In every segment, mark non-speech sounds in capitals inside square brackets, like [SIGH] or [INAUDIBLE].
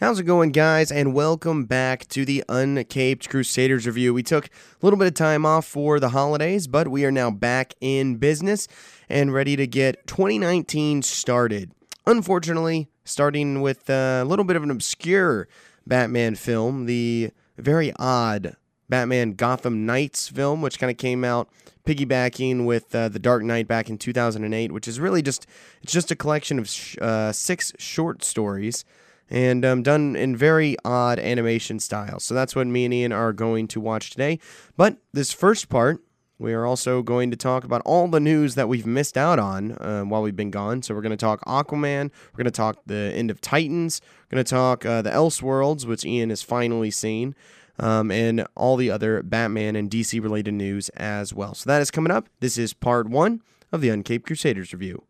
How's it going, guys? And welcome back to the Uncaped Crusaders review. We took a little bit of time off for the holidays, but we are now back in business and ready to get 2019 started. Unfortunately, starting with a little bit of an obscure Batman film, the very odd Batman Gotham Knights film, which kind of came out piggybacking with uh, The Dark Knight back in 2008, which is really just it's just a collection of sh- uh, six short stories and um, done in very odd animation style. So that's what me and Ian are going to watch today. But this first part, we are also going to talk about all the news that we've missed out on uh, while we've been gone. So we're going to talk Aquaman, we're going to talk the end of Titans, we're going to talk uh, the Elseworlds, which Ian has finally seen. Um, and all the other Batman and DC related news as well. So that is coming up. This is part one of the Uncaped Crusaders review.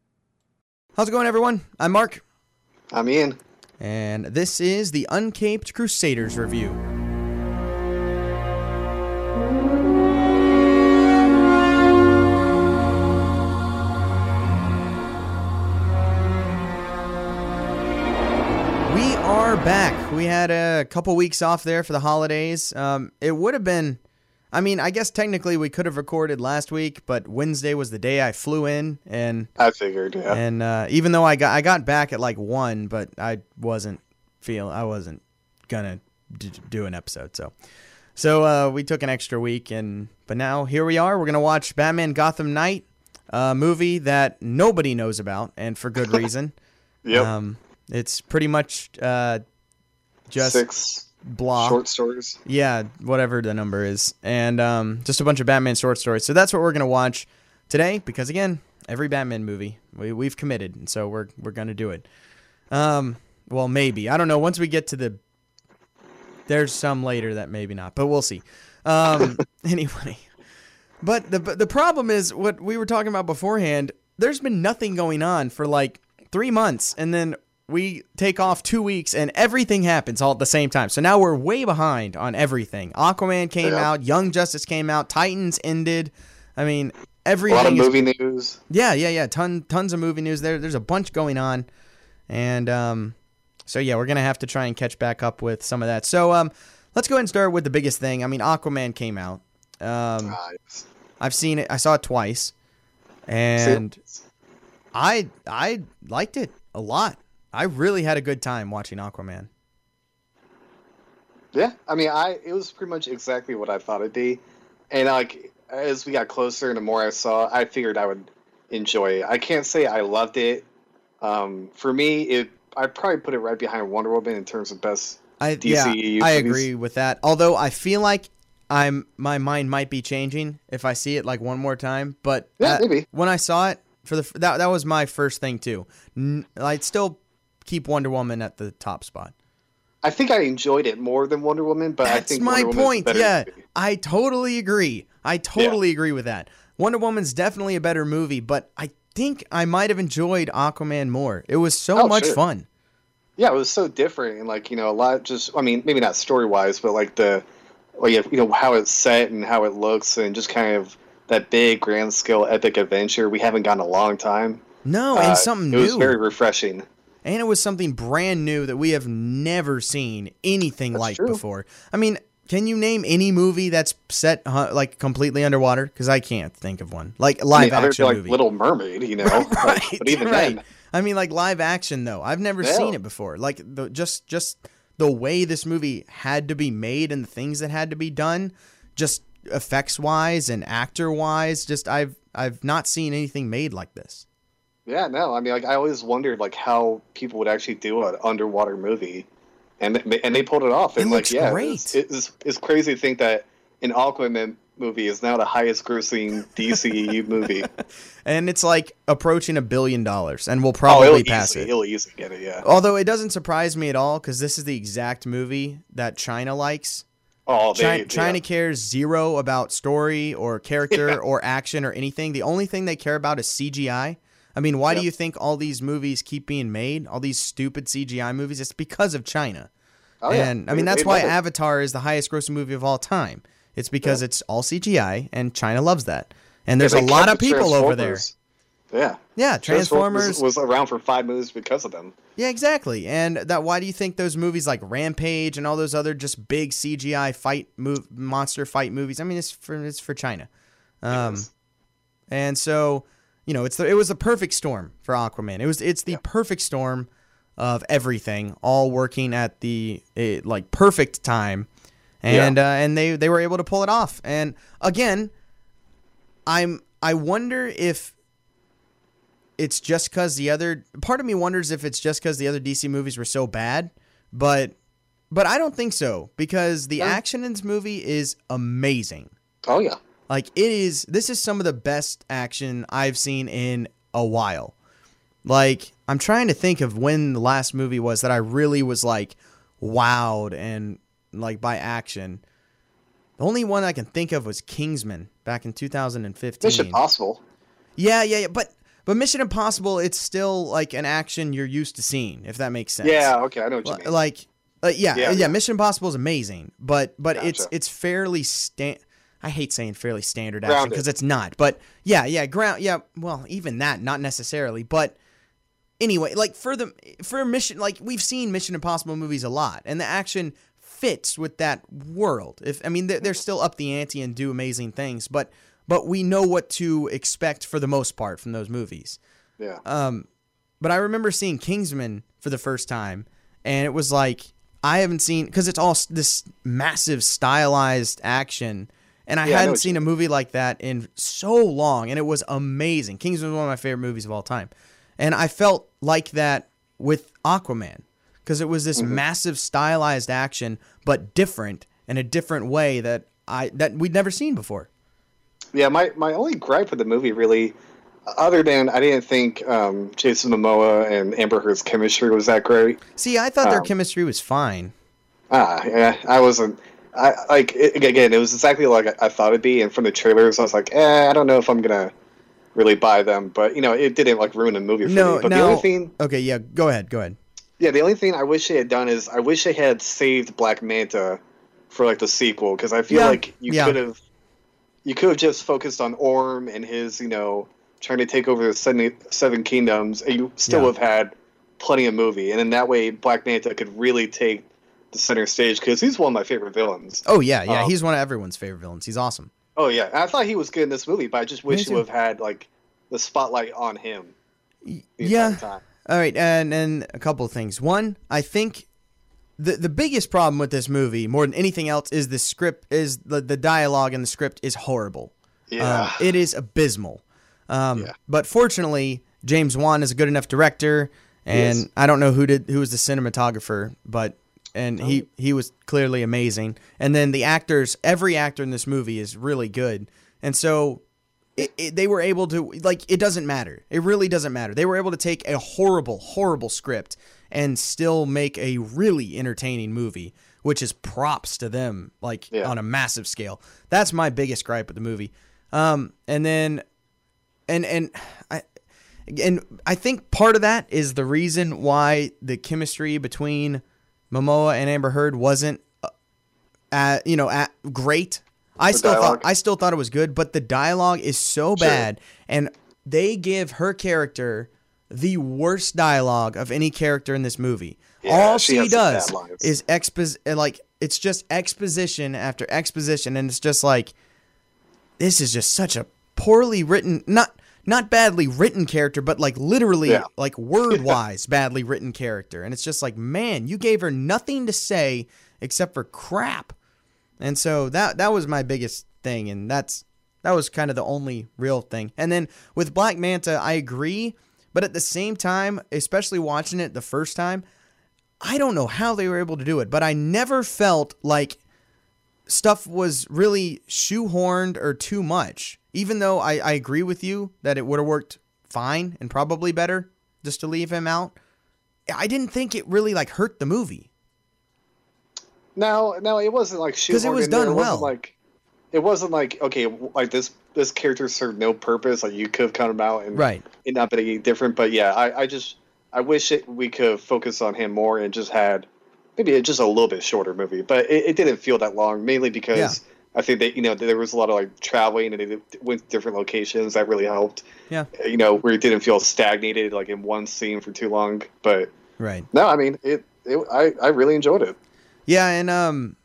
How's it going, everyone? I'm Mark. I'm Ian. And this is the Uncaped Crusaders review. We are back. We had a couple weeks off there for the holidays. Um, it would have been, I mean, I guess technically we could have recorded last week, but Wednesday was the day I flew in, and I figured, yeah. and uh, even though I got I got back at like one, but I wasn't feel I wasn't gonna d- do an episode. So so uh, we took an extra week, and but now here we are. We're gonna watch Batman Gotham Knight, a movie that nobody knows about, and for good [LAUGHS] reason. Yep. Um, it's pretty much uh, just Six blah. short stories. Yeah, whatever the number is, and um, just a bunch of Batman short stories. So that's what we're gonna watch today, because again, every Batman movie we we've committed, and so we're we're gonna do it. Um, well, maybe I don't know. Once we get to the, there's some later that maybe not, but we'll see. Um, [LAUGHS] anyway, but the but the problem is what we were talking about beforehand. There's been nothing going on for like three months, and then we take off two weeks and everything happens all at the same time. So now we're way behind on everything. Aquaman came Yeah. out, Young Justice came out, Titans ended. I mean, everything. A lot of is movie news. yeah, yeah, yeah. Ton, tons of movie news there. There's a bunch going on, and um, so yeah, we're gonna have to try and catch back up with some of that. So um, let's go ahead and start with the biggest thing. I mean, Aquaman came out. Um, yes. I've seen it. I saw it twice, and I I liked it a lot. I really had a good time watching Aquaman. yeah, I mean, I it was pretty much exactly what I thought it'd be, and like as we got closer and the more I saw, I figured I would enjoy it. I can't say I loved it. Um, for me, it I'd probably put it right behind Wonder Woman in terms of best. I DCEU yeah, I agree with that. Although I feel like I'm my mind might be changing if I see it like one more time. But Yeah, uh, maybe. when I saw it for the that that was my first thing too. N- I'd still keep Wonder Woman at the top spot. I think I enjoyed it more than Wonder Woman, but I That's think my Wonder point. Yeah, movie. I totally agree. I totally agree with that. Wonder Woman's definitely a better movie, but I think I might have enjoyed Aquaman more. It was so Oh, much sure. fun. Yeah, it was so different and like you know a lot. Just I mean, maybe not story wise, but like the like you know how it's set and how it looks and just kind of that big grand scale epic adventure we haven't gotten in a long time. No, Uh, and something it new. was very refreshing. And it was something brand new that we have never seen anything That's like true. before. I mean, can you name any movie that's set uh, like completely underwater? Because I can't think of one. Like I live mean, action like movie. Little Mermaid, you know. [LAUGHS] Like, right, but even right. then, I mean, like live action though. I've never Yeah. seen it before. Like the just just the way this movie had to be made and the things that had to be done, just effects wise and actor wise. Just I've I've not seen anything made like this. Yeah, no. I mean, like I always wondered like how people would actually do an underwater movie, and they- and they pulled it off. It And looks like, yeah, great. It's, it's it's crazy to think that an Aquaman movie is now the highest grossing DCEU [LAUGHS] movie. And it's like approaching a billion dollars, and we'll oh, probably it'll pass easily, it. It'll easily get it. Yeah. Although it doesn't surprise me at all because this is the exact movie that China likes. Oh, they, China, yeah. China cares zero about story or character [LAUGHS] Yeah. or action or anything. The only thing they care about is CGI. I mean, why do you think all these movies keep being made? All these stupid CGI movies? It's because of China. Oh, yeah. and I They- mean, that's why. Avatar is the highest grossing movie of all time. It's because it's all CGI and China loves that. And there's Yeah, a lot of people over there. Yeah. Yeah, Transformers was, was around for five movies because of them. Yeah, exactly. And that why do you think those movies like Rampage and all those other just big CGI fight move monster fight movies? I mean, it's for it's for China. Um, and so you know, it's the, it was the perfect storm for Aquaman. It was it's the Yeah. perfect storm of everything all working at the eh, like perfect time, and uh, and they they were able to pull it off. And again, I'm I wonder if it's just because the other part of me wonders if it's just because the other DC movies were so bad, but but I don't think so because the No. action in this movie is amazing. Oh yeah. Like it is this is some of the best action I've seen in a while. Like I'm trying to think of when the last movie was that I really was like wowed and like by action. The only one I can think of was Kingsman back in 2015. Mission Impossible. Yeah, yeah, yeah, but but Mission Impossible it's still like an action you're used to seeing if that makes sense. Yeah. Okay, I know what you mean. like uh, yeah, yeah, Yeah. Mission Impossible is amazing, but but it's Gotcha. it's fairly sta- I hate saying fairly standard action because it's not. But yeah, yeah, ground yeah, well, even that not necessarily, but anyway, like for the for mission like we've seen Mission Impossible movies a lot and the action fits with that world. If I mean they're, they're still up the ante and do amazing things, but but we know what to expect for the most part from those movies. yeah. Um, but I remember seeing Kingsman for the first time, and it was like I haven't seen because it's all this massive stylized action, and I Yeah, hadn't what seen a movie like that in so long, and it was amazing. Kingsman was one of my favorite movies of all time, and I felt like that with Aquaman because it was this Mm-hmm. massive stylized action, but different in a different way that I that we'd never seen before. Yeah, my, my only gripe with the movie really, other than I didn't think um, Jason Momoa and Amber Heard's chemistry was that great. See, I thought their Um, chemistry was fine. Ah, yeah, I wasn't. I like it, again. It was exactly like I, I thought it'd be, and from the trailers, I was like, eh, I don't know if I'm gonna really buy them. But you know, it didn't like ruin the movie for No, me. But no. the only thing, Okay, yeah, go ahead, go ahead. yeah, the only thing I wish they had done is I wish they had saved Black Manta for like the sequel because I feel Yeah, like you yeah. could have, you could have just focused on Orm and his, you know, trying to take over the seven, seven kingdoms, and you still Yeah. have had plenty of movie, and in that way, Black Manta could really take the center stage because he's one of my favorite villains. Oh yeah, yeah, Um, he's one of everyone's favorite villains. He's awesome. Oh yeah, and I thought he was good in this movie, but I just wish it would have had like the spotlight on him. Yeah. All right, and and a couple of things. One, I think the the biggest problem with this movie, more than anything else, is the script is the the dialogue in the script is horrible. Yeah. Um, it is abysmal. Um, Yeah. But fortunately, James Wan is a good enough director, and. I don't know who did who was the cinematographer, but and Oh. he he was clearly amazing. And then the actors, every actor in this movie is really good, and so. It, it, they were able to like it doesn't matter it really doesn't matter they were able to take a horrible horrible script and still make a really entertaining movie which is props to them like Yeah. on a massive scale that's my biggest gripe with the movie um and then and and I and I think part of that is the reason why the chemistry between Momoa and Amber Heard wasn't uh, at, you know at great. I The still dialogue? thought I still thought it was good, but the dialogue is so Sure. bad and they give her character the worst dialogue of any character in this movie. Yeah, All she she, has some bad does is expos like it's just exposition after exposition and it's just like this is just such a poorly written not not badly written character but like literally Yeah. like word [LAUGHS] wise badly written character and it's just like man you gave her nothing to say except for crap and so that that was my biggest thing and that's that was kind of the only real thing and then with black manta i agree but at the same time especially watching it the first time i don't know how they were able to do it but i never felt like stuff was really shoehorned or too much. Even though I, I agree with you that it would have worked fine and probably better just to leave him out. I didn't think it really like hurt the movie. No, no, it wasn't like 'Cause it was in there. done It wasn't well. Like it wasn't like okay, like this this character served no purpose. Like you could have come out and Right. it not been any different. But yeah, I, I just I wish it, we could have focused on him more and just had maybe just a little bit shorter movie. But it, it didn't feel that long, mainly because Yeah. I think that you know there was a lot of like traveling and they went to different locations that really helped. Yeah. You know where it didn't feel stagnated like in one scene for too long. But Right. no, I mean it. it I I really enjoyed it. Yeah, and um,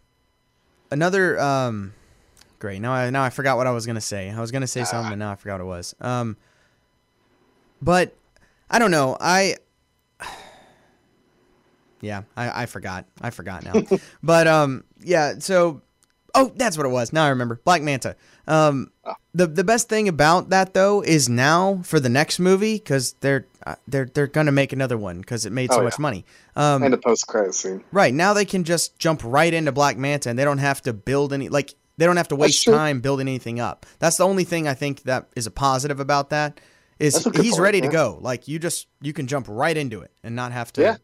another um, great. Now I now I forgot what I was gonna say. I was gonna say something, but now I forgot what it was. Um, but I don't know. I [SIGHS] yeah, I I forgot. I forgot now. [LAUGHS] but um, yeah. So oh, that's what it was. Now I remember. Black Manta. Um, the the best thing about that though is now for the next movie because they're uh, they're they're gonna make another one because it made so Oh, much money. Um, And the post credit scene. Right now they can just jump right into Black Manta and they don't have to build any like they don't have to waste time building anything up. That's the only thing I think that is a positive about that is a he's point, ready to go. Like you just you can jump right into it and not have to Yeah.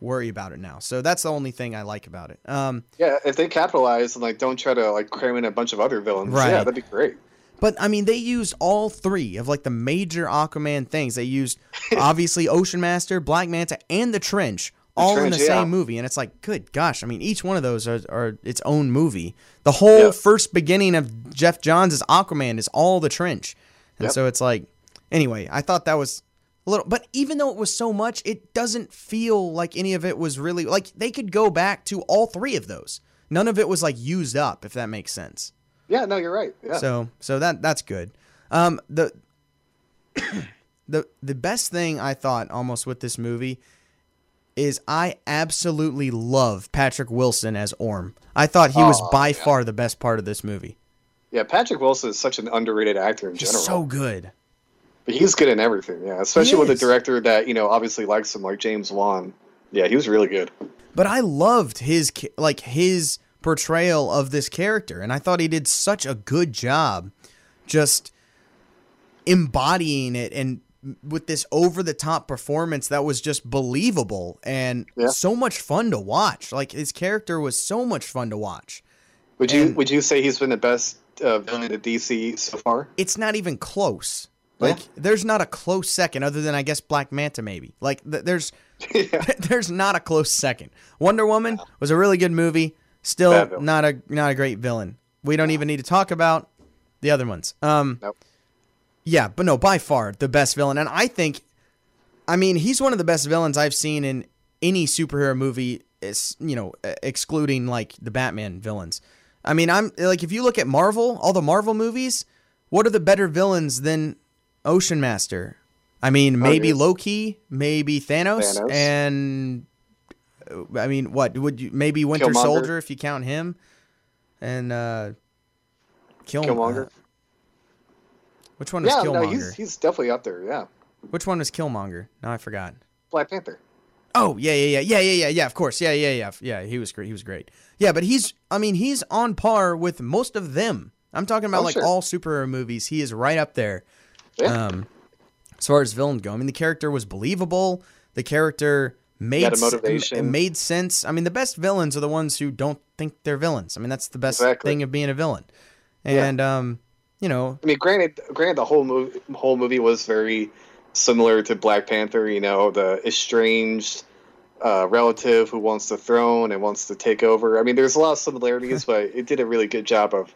Worry about it now. So that's the only thing I like about it. Um Yeah, if they capitalize and like don't try to like cram in a bunch of other villains, Right. yeah, that'd be great. But I mean, they used all three of like the major Aquaman things. They used [LAUGHS] obviously Ocean Master, Black Manta, and the Trench, all in Trench, the yeah. same movie. And it's like, good gosh! I mean, each one of those are, are its own movie. The whole Yeah. first beginning of Geoff Johns' Aquaman is all the Trench, and Yep. so it's like, anyway, I thought that was a little. But even though it was so much, it doesn't feel like any of it was really like they could go back to all three of those. None of it was like used up, if that makes sense. Yeah, no, you're right. Yeah. So so that that's good. Um the [COUGHS] the the best thing I thought almost with this movie is I absolutely love Patrick Wilson as Orm. I thought he was Oh, by yeah. far the best part of this movie. yeah, Patrick Wilson is such an underrated actor in He's general. so good. But he's good in everything, yeah. Especially with a director that, you know, obviously likes him, like James Wan. Yeah, he was really good. But I loved his like his portrayal of this character and I thought he did such a good job just embodying it and with this over the top performance that was just believable and Yeah. so much fun to watch. Like his character was so much fun to watch. Would you And- would you say he's been the best uh, villain in DC so far? It's not even close. Like Yeah. there's not a close second other than I guess Black Manta maybe. Like th- there's yeah. [LAUGHS] [LAUGHS] there's not a close second. Wonder Woman was a really good movie. Still Bad villain. not a not a great villain. We don't even need to talk about the other ones. Um, Nope. yeah, but no, by far the best villain, and I think, I mean, he's one of the best villains I've seen in any superhero movie. Is you know, excluding like the Batman villains. I mean, I'm like if you look at Marvel, all the Marvel movies, what are the better villains than Ocean Master? I mean, maybe yes. Loki, maybe Thanos, Thanos. and uh, I mean, what would you maybe Winter Killmonger. Soldier if you count him, and uh, Kill, Killmonger. uh, which one was Yeah, Killmonger? no, he's he's definitely up there. Yeah, Which one was Killmonger? Now I forgot. Black Panther. Oh yeah, yeah, yeah, yeah, yeah, yeah, yeah. Of course, yeah, yeah, yeah, yeah. He was great. He was great. Yeah, but he's. I mean, he's on par with most of them. I'm talking about Oh, like sure. all superhero movies. He is right up there. Yeah. Um, as far as villain go, I mean, the character was believable. The character made motivation. It made sense. I mean, the best villains are the ones who don't think they're villains. I mean, that's the best Exactly. thing of being a villain. Yeah. And um, you know, I mean, granted, granted, the whole movie, whole movie was very similar to Black Panther. You know, the estranged uh, relative who wants the throne and wants to take over. I mean, there's a lot of similarities, [LAUGHS] but it did a really good job of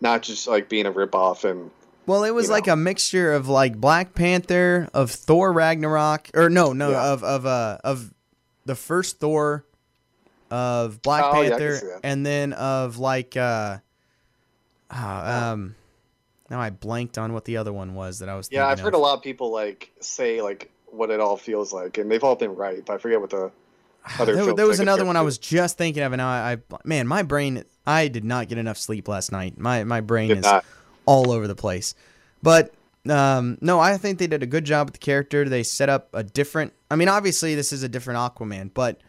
not just like being a ripoff and Well, it was like know. a mixture of like Black Panther, of Thor Ragnarok, or no, no, Yeah. of of uh of the first Thor, of Black Oh, yeah, Panther, that. and then of like uh, ah, um, now I blanked on what the other one was that I was. yeah. I've heard of. a lot of people like say like what it all feels like, and they've all been right. But I forget what the [SIGHS] other. There, there was another one I was just thinking of, and now I, I man, my brain, I did not get enough sleep last night. My my brain Did is not. All over the place. But um, no, I think they did a good job with the character. They set up a different. I mean, obviously this is a different Aquaman, but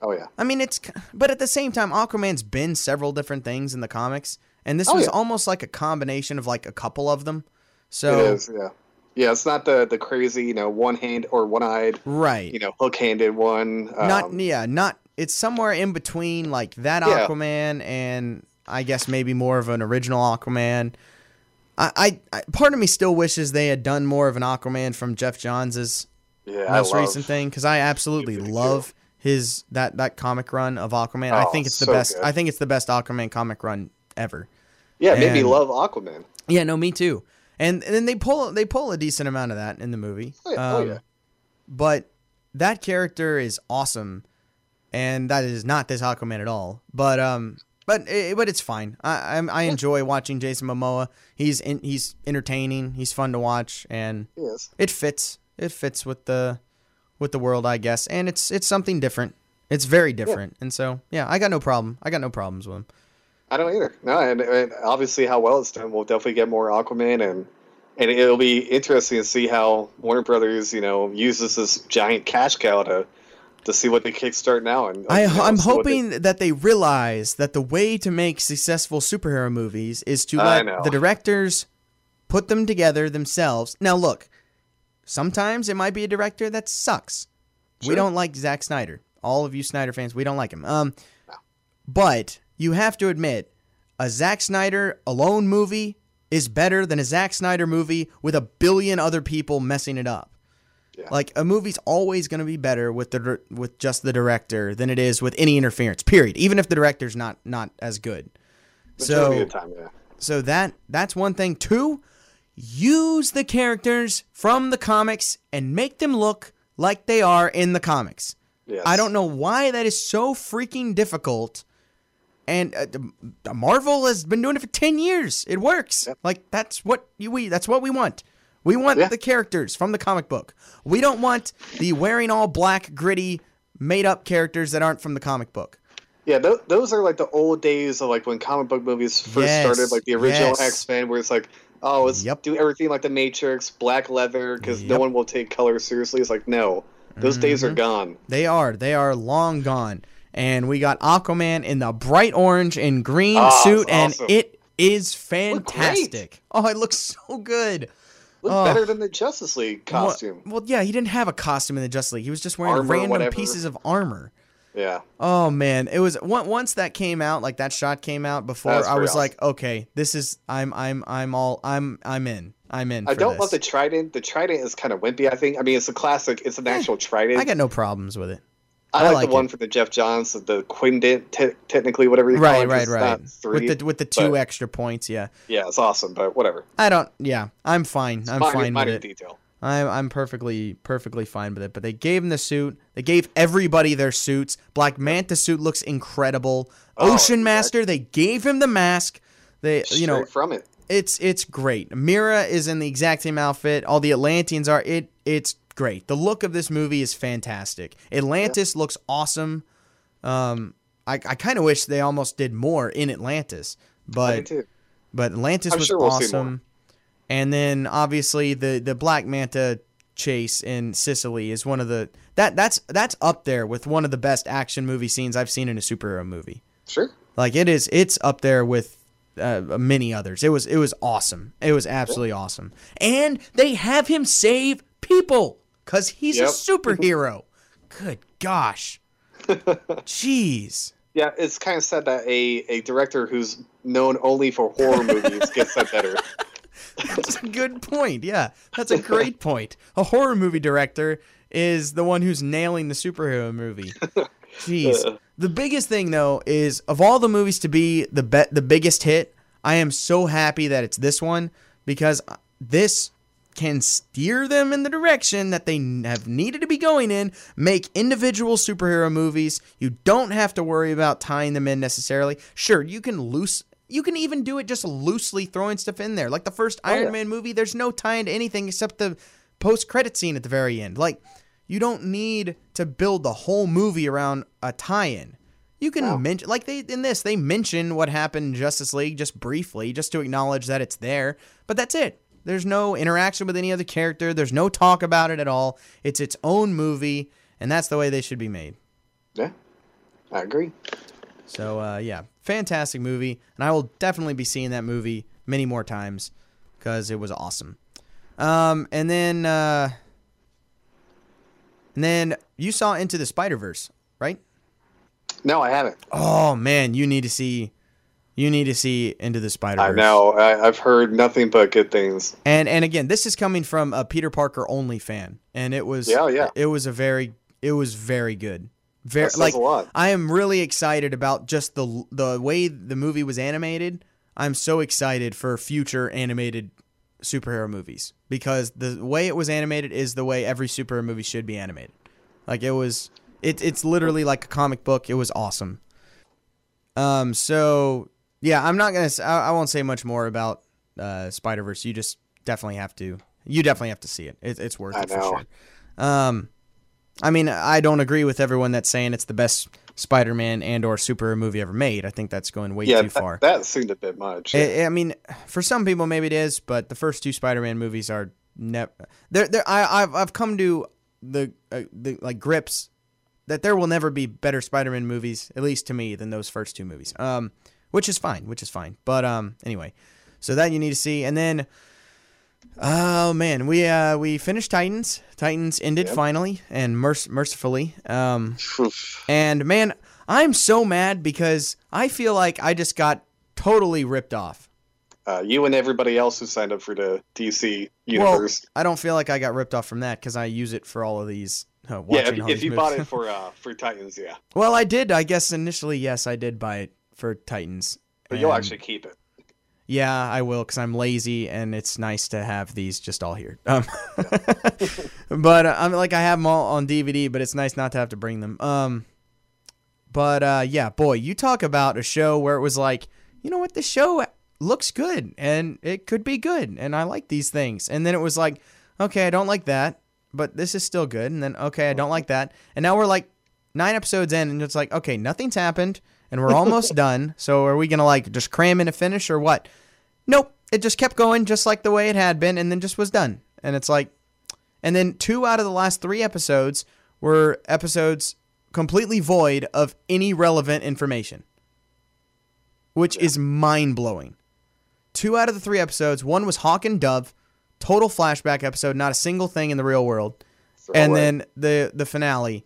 Oh yeah. I mean it's. But at the same time, Aquaman's been several different things in the comics, and this Oh, was yeah. almost like a combination of like a couple of them. So it is. Yeah. Yeah. It's not the the crazy, you know, one hand or one eyed, right, you know, hook handed one. Um, not yeah, not. It's somewhere in between like that Yeah. Aquaman and I guess maybe more of an original Aquaman. I, I, I part of me still wishes they had done more of an Aquaman from Geoff Johns's yeah, most recent thing because I absolutely 52. love his that that comic run of Aquaman. I Oh, think it's the so best. good. I think it's the best Aquaman comic run ever. Yeah, made me love Aquaman. Yeah, no, me too. And and then they pull they pull a decent amount of that in the movie. Oh, yeah. Oh, Um, yeah. But that character is awesome, and that is not this Aquaman at all. But um, but it, but it's fine. I I'm, I enjoy watching Jason Momoa. He's in, he's entertaining. He's fun to watch, and Yes. it fits. It fits with the with the world, I guess. And it's it's something different. It's very different. And so yeah, I got no problem. I got no problems with him. I don't either. No, and, and obviously how well it's done, we'll definitely get more Aquaman, and and it'll be interesting to see how Warner Brothers, you know, uses this giant cash cow to to see what they kickstart now. And I, I'm see what they- hoping that they realize that the way to make successful superhero movies is to let the directors put them together themselves. Now, look, sometimes it might be a director that sucks. We don't like Zack Snyder. All of you Snyder fans, we don't like him. Um, but you have to admit, a Zack Snyder alone movie is better than a Zack Snyder movie with a billion other people messing it up. Yeah. Like a movie's always going to be better with the with just the director than it is with any interference. Period. Even if the director's not not as good. majority So time, yeah. so that that's one thing. Two, use the characters from the comics and make them look like they are in the comics. Yes. I don't know why that is so freaking difficult. And uh, Marvel has been doing it for ten years. It works. Yep. Like that's what you, we that's what we want. We want Yeah. the characters from the comic book. We don't want the wearing all black, gritty, made up characters that aren't from the comic book. Yeah, th- those are like the old days of like when comic book movies first Yes, started, like the original yes. X Men, where it's like, oh, let's Yep. do everything like the Matrix, black leather, because no one will take color seriously. It's like, no, those days Mm-hmm. are gone. They are. They are long gone. And we got Aquaman in the bright orange and green Ah, suit, and awesome. it is fantastic. Oh, it looks so good. Look Oh. better than the Justice League costume. Well, yeah, he didn't have a costume in the Justice League. He was just wearing Armor, random whatever. pieces of armor. Yeah, Oh man, it was once that came out, like that shot came out before. That's I was like, okay, this is I'm I'm I'm all I'm I'm in. I'm in. I don't this. love the Trident. The Trident is kind of wimpy. I think. I mean, it's a classic. It's an eh, actual Trident. I got no problems with it. I I like, like the one for the Geoff Johns, the Quindent, te- technically, whatever you call Right, it. 'cause right, right. Three, With the with the two extra points, yeah. yeah, it's awesome, but whatever. I don't. Yeah, I'm fine. It's I'm minor, fine with minor it. detail. I'm I'm perfectly perfectly fine with it. But they gave him the suit. They gave everybody their suits. Black Manta suit looks incredible. Oh, Ocean. Master. They gave him the mask. They you know from it. it's it's great. Mera is in the exact same outfit. All the Atlanteans are. It it's great. The look of this movie is fantastic. Atlantis looks awesome. Um, I I kind of wish they almost did more in Atlantis, but but Atlantis I'm was sure we'll awesome. And then obviously the the Black Manta chase in Sicily is one of the that that's that's up there with one of the best action movie scenes I've seen in a superhero movie. Sure. Like it is, it's up there with uh, many others. It was, it was awesome. It was absolutely awesome. And they have him save people because he's a superhero. Good gosh, [LAUGHS] jeez. Yeah, it's kind of sad that a, a director who's known only for horror movies gets that better. [LAUGHS] That's a good point. Yeah, that's a great point. A horror movie director is the one who's nailing the superhero movie. [LAUGHS] Jeez. Uh. The biggest thing though is of all the movies to be the be- the biggest hit, I am so happy that it's this one because this can steer them in the direction that they have needed to be going in, make individual superhero movies. You don't have to worry about tying them in necessarily. Sure, you can loose you can even do it just loosely throwing stuff in there. Like the first oh, Iron yeah. Man movie, there's no tie into anything except the post credit scene at the very end. Like you don't need to build the whole movie around a tie-in. You can mention like they in this they mention what happened in Justice League just briefly, just to acknowledge that it's there. But that's it. There's no interaction with any other character. There's no talk about it at all. It's its own movie, and that's the way they should be made. Yeah, I agree. So uh, yeah, fantastic movie, and I will definitely be seeing that movie many more times because it was awesome. Um, and then uh, and then you saw Into the Spider Verse, right? No, I haven't. Oh man, you need to see, you need to see Into the Spider. I know. I, I've heard nothing but good things. And and again, this is coming from a Peter Parker only fan, and it was Yeah, yeah. it was a very it was very good. Very like a lot. I am really excited about just the the way the movie was animated. I'm so excited for future animated superhero movies because the way it was animated is the way every superhero movie should be animated. Like it was, it, it's literally like a comic book. It was awesome. Um. So yeah, I'm not gonna. I, I won't say much more about uh, Spider Verse. You just definitely have to. You definitely have to see it. it it's worth I it for know. sure. Um. I mean, I don't agree with everyone that's saying it's the best Spider-Man and or superhero movie ever made. I think that's going way yeah, too far. that, that seemed a bit much. I, I mean, for some people maybe it is, but the first two Spider-Man movies are never. They're, they're, I, I've I've come to the uh, the like grips that there will never be better Spider-Man movies, at least to me, than those first two movies. Um, which is fine, which is fine. But um, anyway, so that you need to see, and then. Oh man, we uh we finished Titans. Titans ended Yep. finally and merc- mercifully. Um, and man, I'm so mad because I feel like I just got totally ripped off. Uh, you and everybody else who signed up for the DC universe. Well. I don't feel like I got ripped off from that because I use it for all of these. Uh, yeah, if, if you movies. bought it for uh, for Titans, yeah, [LAUGHS] well, I did. I guess initially, yes, I did buy it for Titans. but you'll actually keep it. Yeah, I will because I'm lazy and it's nice to have these just all here. Um, [LAUGHS] but uh, I'm like I have them all on DVD, but it's nice not to have to bring them. Um, but uh, yeah, boy, you talk about a show where it was like, you know what, the show looks good and it could be good, and I like these things, and then it was like, okay, I don't like that, but this is still good, and then okay, I don't like that, and now we're like nine episodes in, and it's like, okay, nothing's happened, and we're almost [LAUGHS] done. So are we gonna like just cram in a finish or what? Nope. It just kept going just like the way it had been and then just was done. And it's like and then two out of the last 3 episodes were episodes completely void of any relevant information. Which is mind-blowing. Two out of the 3 episodes, one was Hawk and Dove, total flashback episode, not a single thing in the real world. Throw And away. then the the finale,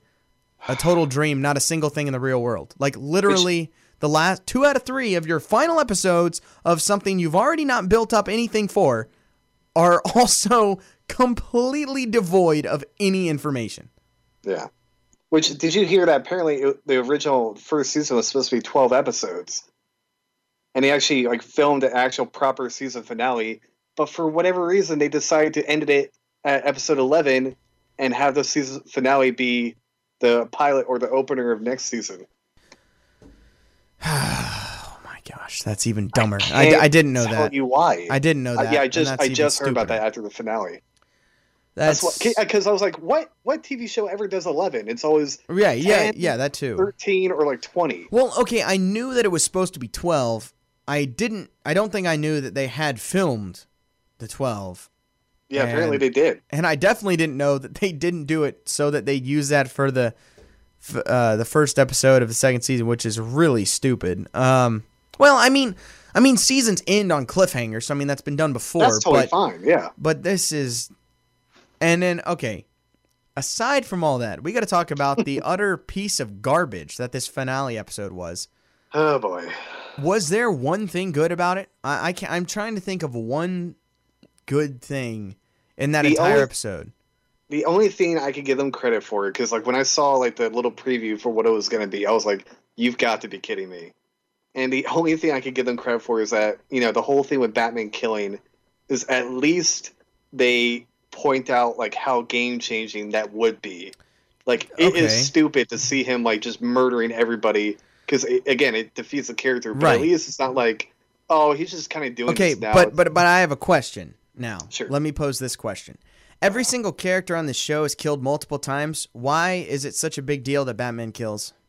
a total dream, not a single thing in the real world. Like literally the last two out of three of your final episodes of something you've already not built up anything for are [LAUGHS] also completely devoid of any information. Yeah. Which did you hear that apparently the original first season was supposed to be 12 episodes. And they actually like filmed the actual proper season finale, but for whatever reason they decided to end it at episode 11 and have the season finale be the pilot or the opener of next season. [SIGHS] Oh my gosh, that's even dumber. I, Can't I didn't know that. you why. I didn't know Uh, that. yeah, I just I just heard about that after the finale. That's, because I was like, what what TV show ever does 11? It's always yeah, yeah, yeah, that too. 13 or like 20. Well, okay, I knew that it was supposed to be 12. I didn't I don't think I knew that they had filmed the 12. Yeah, apparently they did. And I definitely didn't know that they didn't do it so that they'd use that for the uh, the first episode of the second season, which is really stupid. Um, well, I mean, I mean, seasons end on cliffhangers, so I mean that's been done before. That's totally but fine. Yeah. but this is, and then okay. Aside from all that, we got to talk about the [LAUGHS] utter piece of garbage that this finale episode was. Oh boy. Was there one thing good about it? I, I can I'm trying to think of one good thing in that The entire only- episode. The only thing I could give them credit for, because like when I saw like the little preview for what it was going to be, I was like, "You've got to be kidding me!" And the only thing I could give them credit for is that you know the whole thing with Batman killing is at least they point out like how game changing that would be. Like it is Okay. stupid to see him like just murdering everybody because again it defeats the character. But Right. at least it's not like oh he's just kind of doing Okay, but but but I have a question now. Sure. Let me pose this question. Every single character on this show is killed multiple times. Why is it such a big deal that Batman kills? [SIGHS]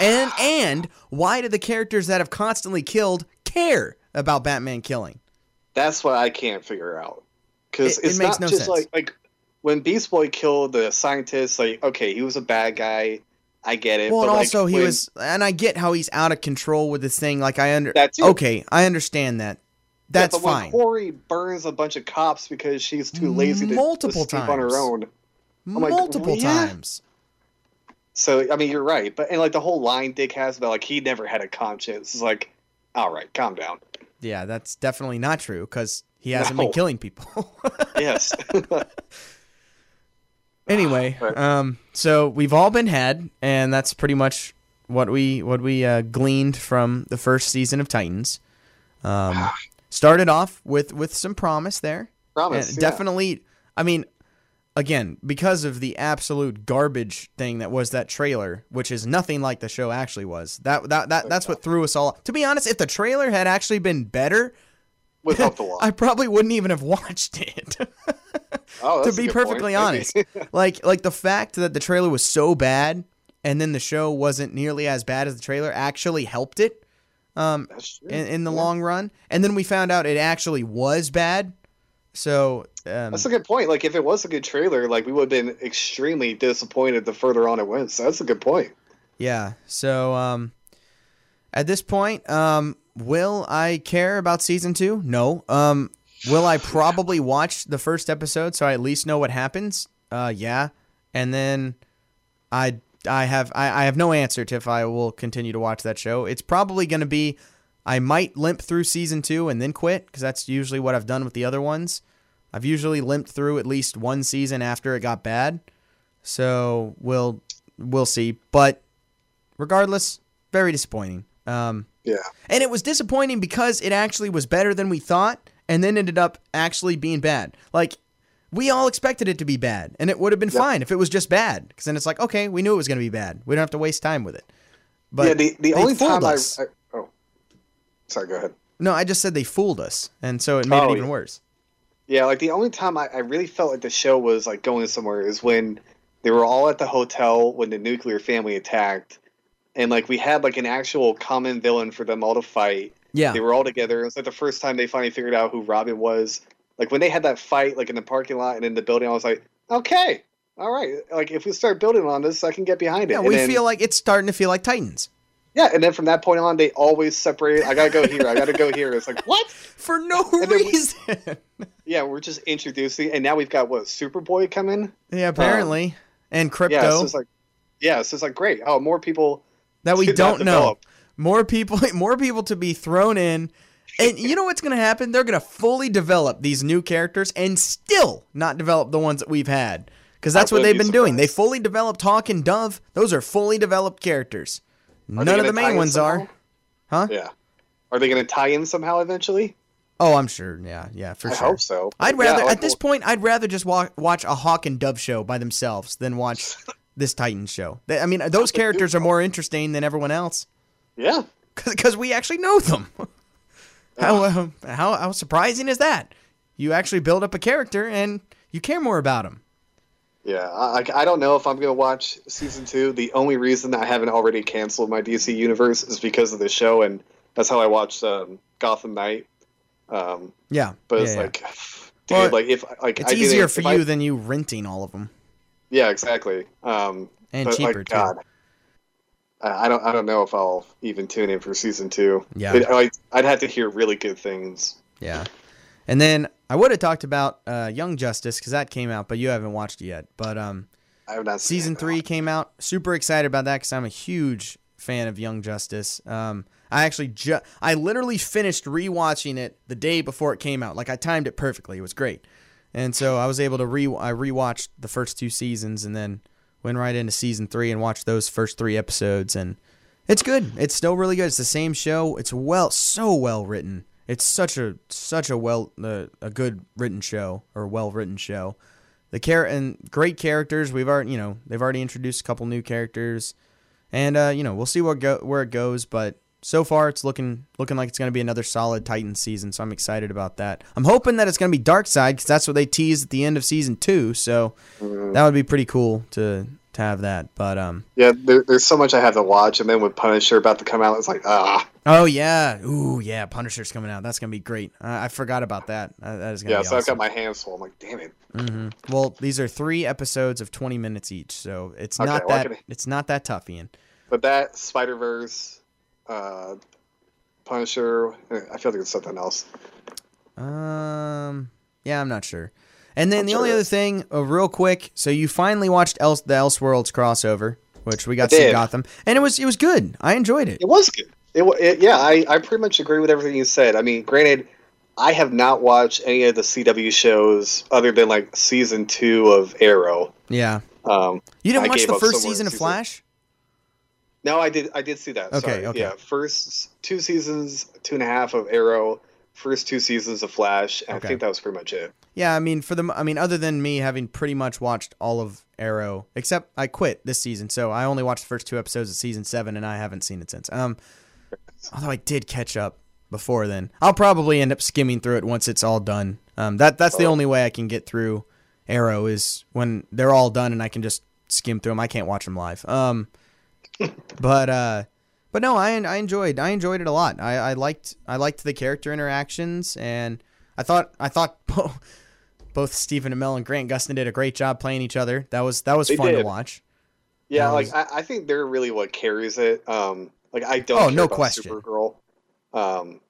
And and why do the characters that have constantly killed care about Batman killing? That's what I can't figure out. Because It- it it's makes not no just sense. like like when Beast Boy killed the scientist. Like, okay, he was a bad guy. I get it. Well, but and like, also he when- was, and I get how he's out of control with this thing. Like I under, That too. okay, I understand that. Yeah, That's but when fine. Kory burns a bunch of cops because she's too lazy to, Multiple to sleep on her own. I'm like, Multiple yeah. times. So I mean, you're right. But and like the whole line Dick has about like he never had a conscience is like, all right, calm down. Yeah, that's definitely not true because he hasn't been killing people. [LAUGHS] Yes. [LAUGHS] Anyway, [SIGHS] um, so we've all been had, and that's pretty much what we what we uh, gleaned from the first season of Titans. Um, [SIGHS] [SIGHS] started off with with some promise there. Promise. Yeah. definitely. I mean, again, because of the absolute garbage thing that was that trailer, which is nothing like the show actually was. That that, that that's what threw us all. To be honest, if the trailer had actually been better, Would help a lot. [LAUGHS] I probably wouldn't even have watched it. [LAUGHS] oh, to be good point. perfectly honest, like like the fact that the trailer was so bad and then the show wasn't nearly as bad as the trailer actually helped it um, in, in the Yeah. long run. And then we found out it actually was bad. So um, That's a good point. Like, if it was a good trailer, like we would have been extremely disappointed the further on it went. So that's a good point. Yeah. So um, at this point, um, will I care about season two? No. Um, will I probably watch the first episode so I at least know what happens? Uh, yeah. And then I I have I, I have no answer to if I will continue to watch that show. It's probably going to be I might limp through season two and then quit because that's usually what I've done with the other ones. I've usually limped through at least one season after it got bad. So we'll we'll see. But regardless, very disappointing. Um, Yeah. and it was disappointing because it actually was better than we thought, and then ended up actually being bad. Like we all expected it to be bad, and it would have been Yep. fine if it was just bad. Because then it's like, okay, we knew it was going to be bad. We don't have to waste time with it. But yeah. The the only time I. I oh, sorry. Go ahead. no, I just said they fooled us, and so it made Oh, it even yeah. worse. Yeah, like the only time I, I really felt like the show was like going somewhere is when they were all at the hotel when the nuclear family attacked, and like we had like an actual common villain for them all to fight. Yeah, They were all together. It was like the first time they finally figured out who Robin was. Like when they had that fight, like in the parking lot and in the building, I was like, okay, all right. Like if we start building on this, I can get behind it. yeah. And We then- feel like it's starting to feel like Titans yeah, and then from that point on, they always separate. I gotta go here. I gotta go here. It's like what? [LAUGHS] for no And then we- reason. [LAUGHS] Yeah, we're just introducing, and now we've got what Superboy coming. yeah, apparently, um, and Krypto Yeah, so it's like, yeah, so it's like great. Oh, more people that we don't know. more people [LAUGHS] more people to be thrown in and you know what's going to happen? They're going to fully develop these new characters and still not develop the ones that we've had. Because that's what they've be been doing. They fully developed hawk and dove. Those are fully developed characters. Are none of the main in ones are. huh? Yeah. Are they going to tie in somehow eventually? oh i'm sure. Yeah yeah for I sure. I hope so. i'd rather like, at this point i'd rather just wa- watch a hawk and dove show by themselves than watch [LAUGHS] this Titan show. They- i mean those characters are more interesting than everyone else. Yeah. [LAUGHS] because we actually know them. [LAUGHS] how, uh, [LAUGHS] how how surprising is that? You actually build up a character and you care more about him. Yeah, I, I don't know if I'm going to watch season two. The only reason I haven't already canceled my DC universe is because of the show, and that's how I watched um, Gotham Knight. Um, Yeah, but it's yeah. like, [SIGHS] dude, Well, like if like it's I easier for if I- you than you renting all of them yeah, exactly. Um, and cheaper like, too. God, I don't I don't know if I'll even tune in for season two. Yeah. It- I, I'd have to hear really good things. Yeah, and then I would have talked about uh, Young Justice because that came out, but you haven't watched it yet. But um, I have not seen season three came out. Super excited about that because I'm a huge fan of Young Justice. Um, I actually ju- I literally finished rewatching it the day before it came out. Like I timed it perfectly. It was great, and so I was able to re I rewatched the first two seasons and then went right into season three and watched those first three episodes and it's good. It's still really good. It's the same show. It's well so well written. It's such a such a well uh, a good written show or well written show. The char- and great characters. We've already you know they've already introduced a couple new characters, and uh, you know we'll see what go where it goes. But so far it's looking looking like it's going to be another solid Titan season. So I'm excited about that. I'm hoping that it's going to be Darkseid because that's what they teased at the end of season two. So Mhm. that would be pretty cool to to have that. But um Yeah, there, there's so much I have to watch, and then with Punisher about to come out, it's like ah, oh yeah ooh yeah Punisher's coming out. That's going to be great. I, I forgot about that. Uh, that is going to yeah. So I've got my hands full. I'm like, damn it. hmm Well, these are three episodes of 20 minutes each, so it's Okay, not well, that can- it's not that tough, Ian. But that Spider Verse, uh, Punisher, I feel like it's something else. Um, yeah, I'm not sure. And then I'm the sure only other thing, uh, real quick, so you finally watched Else the Elseworlds crossover, which we got to see. Gotham, and it was it was good. I enjoyed it. It was good. It, it yeah, I, I pretty much agree with everything you said. I mean, granted, I have not watched any of the CW shows other than like season two of Arrow. Yeah, Um, you didn't I watch the first season of season- Flash? No, I did. I did see that. Okay, Sorry. okay. Yeah, first two seasons, two and a half of Arrow, first two seasons of Flash, and Okay. I think that was pretty much it. Yeah, I mean, for the, I mean, other than me having pretty much watched all of Arrow, except I quit this season, so I only watched the first two episodes of season seven, and I haven't seen it since. Um, although I did catch up before then, I'll probably end up skimming through it once it's all done. Um, that that's the Oh. only way I can get through Arrow is when they're all done, and I can just skim through them. I can't watch them live. Um, but uh, but no, I I enjoyed I enjoyed it a lot. I, I liked I liked the character interactions, and I thought I thought [LAUGHS] both Stephen Amell and Grant Gustin did a great job playing each other. That was that was They fun to watch. Yeah, That like I, I think they're really what carries it. Um, like I don't Oh, no question. Supergirl. Um,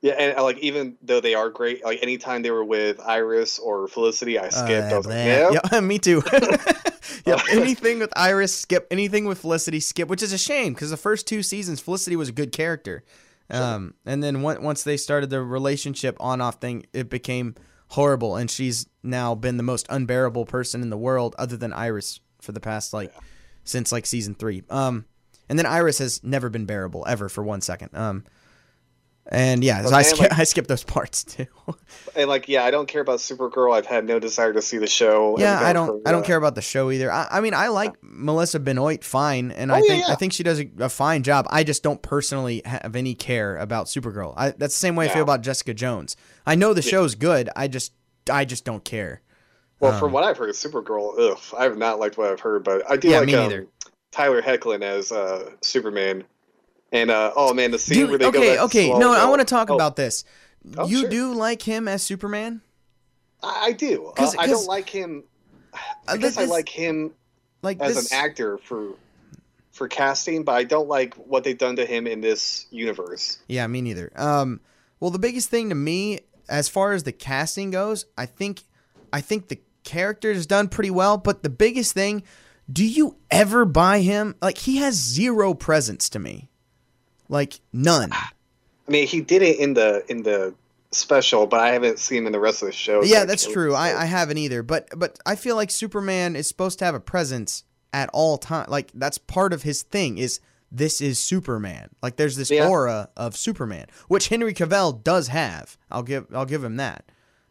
yeah, and uh, like even though they are great, like anytime they were with Iris or Felicity, I skipped. I was like, Uh, yeah, yeah, [LAUGHS] me too. [LAUGHS] [LAUGHS] yeah, anything with Iris, skip. Anything with Felicity, skip. Which is a shame because the first two seasons, Felicity was a good character, um, and then on- once they started the relationship on-off thing, it became horrible, and she's now been the most unbearable person in the world, other than Iris, for the past like since like season three. Um, and then Iris has never been bearable ever for one second. Um, and yeah, so Well, [LAUGHS] I skip, like- I skipped those parts too. [LAUGHS] and like yeah, I don't care about Supergirl. I've had no desire to see the show. Yeah, I don't. I don't care about the show either. I, I mean, I like Melissa Benoist fine, and Oh, I yeah, think I think she does a, a fine job. I just don't personally have any care about Supergirl. I, that's the same way I feel about Jessica Jones. I know the Yeah. show's good. I just I just don't care. Well, Um, from what I've heard, Supergirl. Ugh, I have not liked what I've heard, but I do Yeah, like me um, neither. Tyler Hoechlin as uh, Superman. And uh, oh man, the scene where Dude, they go okay, back okay. No, I want to talk Oh, about this. Oh, you sure. do like him as Superman? I, I do. Uh, 'Cause- I 'cause- don't like him. Uh, I guess I like him Like as this, an actor for for casting, but I don't like what they've done to him in this universe. Yeah, me neither. Um, well, the biggest thing to me, as far as the casting goes, I think, I think the character is done pretty well. But the biggest thing, do you ever buy him? Like he has zero presence to me, like none. I mean, he did it in the in the special, but I haven't seen him in the rest of the show. yeah, that's true. I. I haven't either. But but I feel like Superman is supposed to have a presence at all time. Like that's part of his thing. Is this is Superman? Like there's this Yeah. aura of Superman, which Henry Cavill does have. I'll give I'll give him that.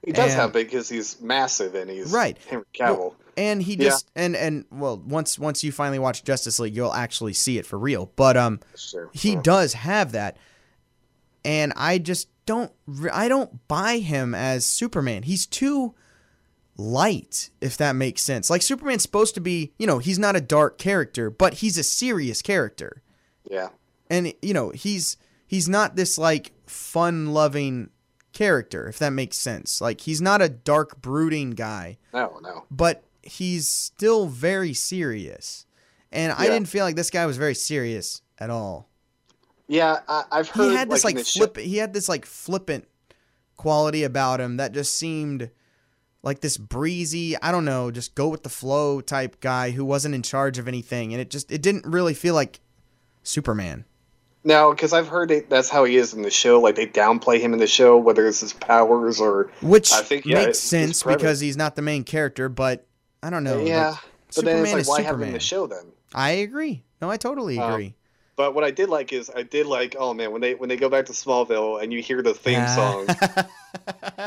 he does and- have because he's massive and he's Right. Henry Cavill. Well, and he Yeah. just and and well once once you finally watch Justice League you'll actually see it for real but um sure. he Yeah. does have that and I just don't I don't buy him as Superman he's too light if that makes sense like Superman's supposed to be you know he's not a dark character but he's a serious character Yeah. and you know he's he's not this like fun loving character if that makes sense like he's not a dark brooding guy No, no. but he's still very serious. And I didn't feel like this guy was very serious at all. Yeah, I, I've heard. He had this like the show- flip he had this like flippant quality about him that just seemed like this breezy, I don't know, just go with the flow type guy who wasn't in charge of anything and it just it didn't really feel like Superman. No, because I've heard it, that's how he is in the show. Like they downplay him in the show, whether it's his powers or Which I think, yeah, makes sense because he's not the main character, but I don't know. yeah. like, but then Superman it's is like, why have him in the show then? I agree. No, I totally Um, agree. But what I did like is I did like, oh man, when they when they go back to Smallville and you hear the theme song, [LAUGHS]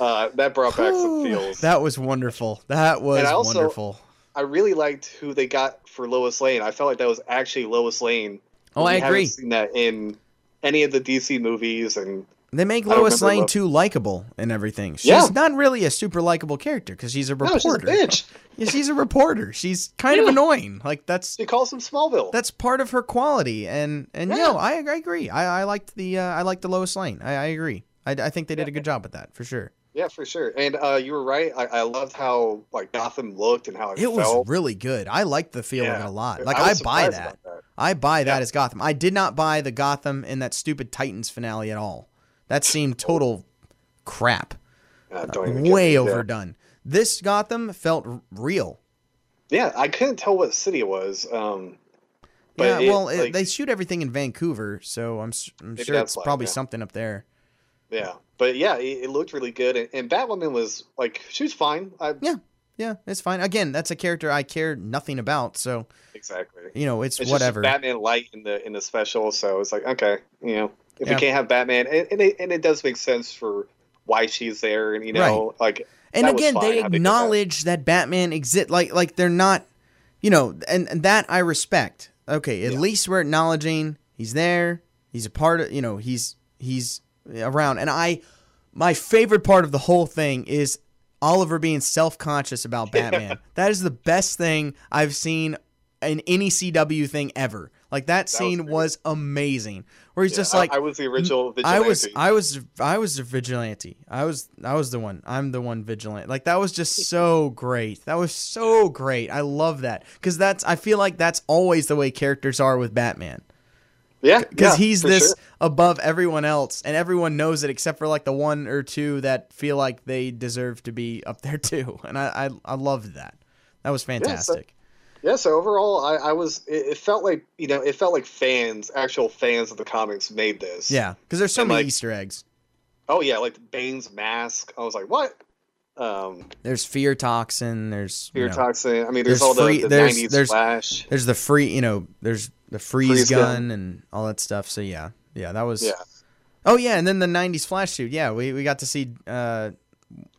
uh, that brought back some feels. That was wonderful. That was And I also- wonderful. I really liked who they got for Lois Lane. I felt like that was actually Lois Lane. Oh, I haven't agree. Seen that in any of the DC movies, and They make Lois Lane Lo- too likable and everything. She's Yeah. not really a super likable character because she's a no, she's a reporter. bitch. Yeah, she's a reporter. She's kind of annoying. Like that's She calls him Smallville. that's part of her quality. And and Yeah. no, I, I agree. I, I liked the uh, I liked the Lois Lane. I, I agree. I, I think they did a good job with that for sure. yeah, for sure. And uh, you were right. I, I loved how like Gotham looked and how it, felt. It was really good. I liked the feel of Yeah. it a lot. Like I I, buy that. that. I buy that Yeah. as Gotham. I did not buy the Gotham in that stupid Titans finale at all. That seemed total crap. Uh, don't even Way overdone. This Gotham felt real. Yeah, I couldn't tell what city it was. Um, but yeah, it, well, it, like, they shoot everything in Vancouver, so I'm, I'm sure it's probably yeah. something up there. yeah, but yeah, it, it looked really good, and, and Batwoman was like she was fine. I, Yeah. yeah, it's fine. Again, that's a character I care nothing about, so Exactly. you know, it's, It's whatever. Batman light in the in the special, so it's like okay, you know, if Yeah. we can't have Batman, and, and, it, and it does make sense for why she's there, and you know, like and again, they did that. acknowledge that. Batman exists. Like like they're not, you know, and, and that I respect. Okay, at Yeah. least we're acknowledging he's there. He's a part of. You know, he's he's around. And I, my favorite part of the whole thing is Oliver being self conscious about [LAUGHS] Batman. That is the best thing I've seen in any CW thing ever. Like that was scene great. was amazing. Where he's yeah, just like I, was the original mm, vigilante. I was I was I was a vigilante. I was I was the one. I'm the one vigilant. Like that was just so [LAUGHS] great. That was so great. I love that cuz that's I feel like that's always the way characters are with Batman. yeah, Cuz yeah, he's this sure. above everyone else and everyone knows it except for like the one or two that feel like they deserve to be up there [LAUGHS] too. And I I, I loved that. That was fantastic. Yeah, so overall, I, I was. It, it felt like you know, it felt like fans, actual fans of the comics, made this. yeah, cuz there's so And, many like- easter eggs. Oh yeah, like Bane's mask. I was like, what? Um, There's fear toxin, there's you fear know, toxin. I mean, there's, there's all free- the, the there's- 90s there's- flash. There's the free, you know, there's the freeze, Freeze gun, gun. and all that stuff. So yeah, yeah, that was. Yeah. Oh yeah, and then the '90s flash suit. Yeah, we, we got to see uh,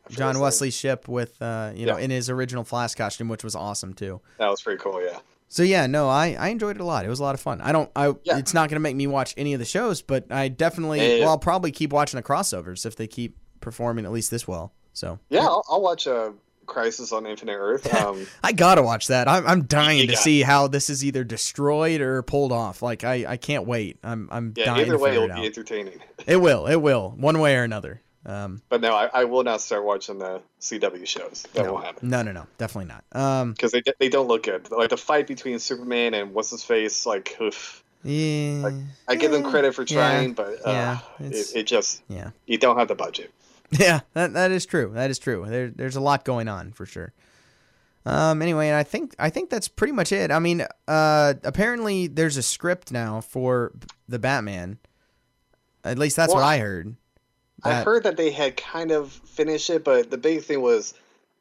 John. Wesley Shipp with uh, you know Yeah. in his original Flash costume, which was awesome too. That was pretty cool. Yeah. So yeah, no, I, I enjoyed it a lot. It was a lot of fun. I don't I Yeah. it's not gonna make me watch any of the shows, but I definitely Yeah, well I'll probably keep watching the crossovers if they keep performing at least this well. So Yeah, I'll, I'll watch a Crisis on Infinite Earth. [LAUGHS] Um, I gotta watch that. I'm, I'm dying to see how this is either destroyed or pulled off. Like I, I can't wait. I'm I'm yeah, dying either to way, it'll it be entertaining. It will. It will. One way or another. Um, But no, I, I will not start watching the CW shows. That no, won't happen no, no, no, definitely not. Um, because they they don't look good. Like the fight between Superman and what's his face, like oof. yeah, I give them credit for yeah, trying, but uh, yeah, it, it just yeah, you don't have the budget. [LAUGHS] yeah. That that is true. That is true. There, there's a lot going on for sure. Um. Anyway, and I think I think that's pretty much it. I mean, uh, apparently there's a script now for the Batman. At least that's Well, what I heard. I heard that they had kind of finished it, but the big thing was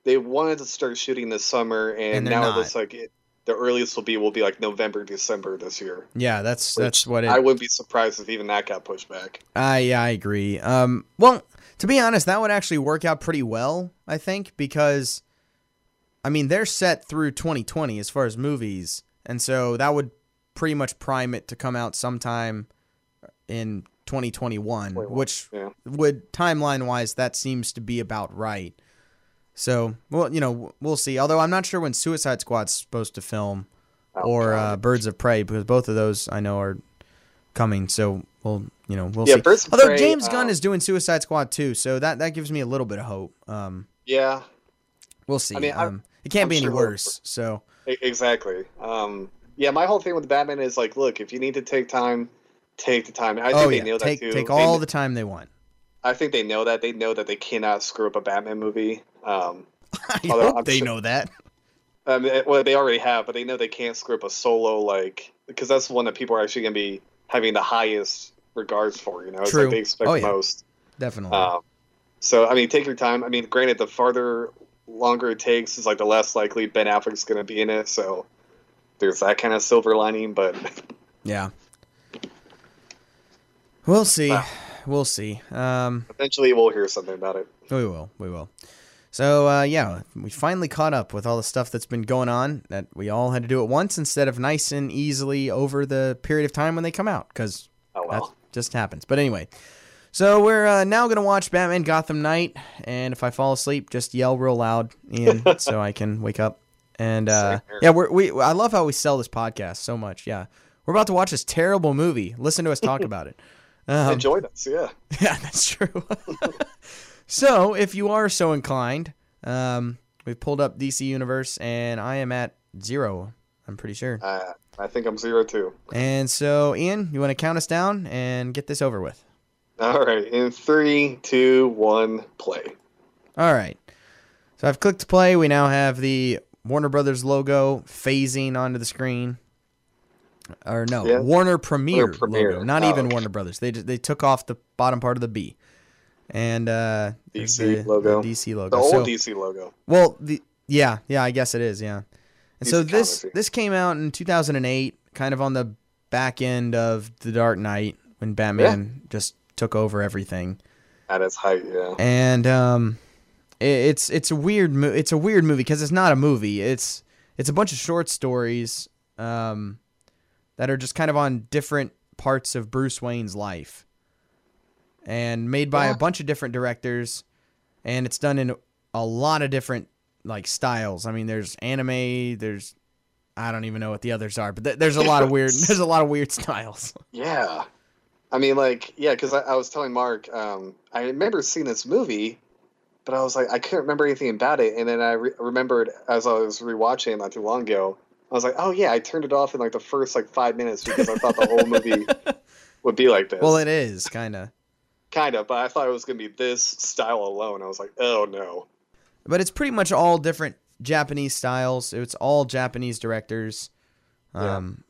they wanted to start shooting this summer, and, And now not. it looks like it, the earliest will be will be like November, December this year. Yeah, that's that's what it. I wouldn't be surprised if even that got pushed back. I yeah, I agree. Um, well, to be honest, that would actually work out pretty well, I think, because I mean they're set through 2020 as far as movies, and so that would pretty much prime it to come out sometime in 2021, 21, which yeah. would timeline wise that seems to be about right. So, well, you know, we'll see. Although I'm not sure when Suicide Squad's supposed to film Oh, or uh, Birds of Prey because both of those I know are coming. So we'll you know we'll Yeah, see. Birds Although Prey, James Gunn um, is doing Suicide Squad too, so that that gives me a little bit of hope. Um, yeah, we'll see. I mean, um, it can't I'm be any sure we'll- worse. So exactly. Um, yeah, my whole thing with Batman is like, look, if you need to take time, take the time. I think oh they yeah, know take that too. take They all kn- the time they want. I think they know that. They know that they cannot screw up a Batman movie. Um, [LAUGHS] I hope I'm they sure- know that. I mean, well, they already have, but they know they can't screw up a solo like because that's the one that people are actually going to be having the highest regards for. You know, it's True. like they expect Oh, yeah. most. Definitely. Um, so I mean, take your time. I mean, granted, the farther longer it takes is like the less likely Ben Affleck's going to be in it. So there's that kind of silver lining, but yeah. We'll see. Wow. We'll see. Um, eventually we'll hear something about it. We will. We will. So uh, yeah, we finally caught up with all the stuff that's been going on that we all had to do at once instead of nice and easily over the period of time when they come out because Oh that just happens. But anyway, so we're uh, now gonna watch Batman Gotham Knight, and if I fall asleep, just yell real loud, Ian, [LAUGHS] so I can wake up. And uh, yeah, we're, we I love how we sell this podcast so much. Yeah, we're about to watch this terrible movie. Listen to us talk [LAUGHS] about it. Um, Enjoyed us, yeah. [LAUGHS] yeah, that's true. [LAUGHS] so, if you are so inclined, um, we've pulled up DC Universe, and I am at zero. I'm pretty sure. Uh, I think I'm zero too. And so, Ian, you want to count us down and get this over with? All right, in three, two, one, play. All right. So I've clicked play. We now have the Warner Brothers logo phasing onto the screen. Or no, Yeah. Warner Premiere, Warner Premiere. logo, not Oh, even okay. Warner Brothers. They just, they took off the bottom part of the B, and uh, DC the, logo. the DC logo, The old So- DC logo. Well, the Yeah, yeah, I guess it is. Yeah, and He's so this comic. this came out in 2008, kind of on the back end of the Dark Knight when Batman just took over everything. At its height, yeah. and um, it, it's it's a weird mo- it's a weird movie because it's not a movie. It's it's a bunch of short stories um, that are just kind of on different parts of Bruce Wayne's life, and made by Yeah. a bunch of different directors, and it's done in a lot of different like styles. I mean, there's anime, there's I don't even know what the others are, but th- there's a lot of weird [LAUGHS] there's a lot of weird styles. [LAUGHS] Yeah. I mean, like, yeah, because I, I was telling Mark, um, I remember seeing this movie, but I was like, I couldn't remember anything about it. And then I re- remembered as I was rewatching it not too long ago, I was like, oh, yeah, I turned it off in like the first like five minutes because I thought the whole movie [LAUGHS] would be like this. Well, it is kind of. kind of, but I thought it was going to be this style alone. I was like, oh, no. but it's pretty much all different Japanese styles. It's all Japanese directors. Yeah. Um,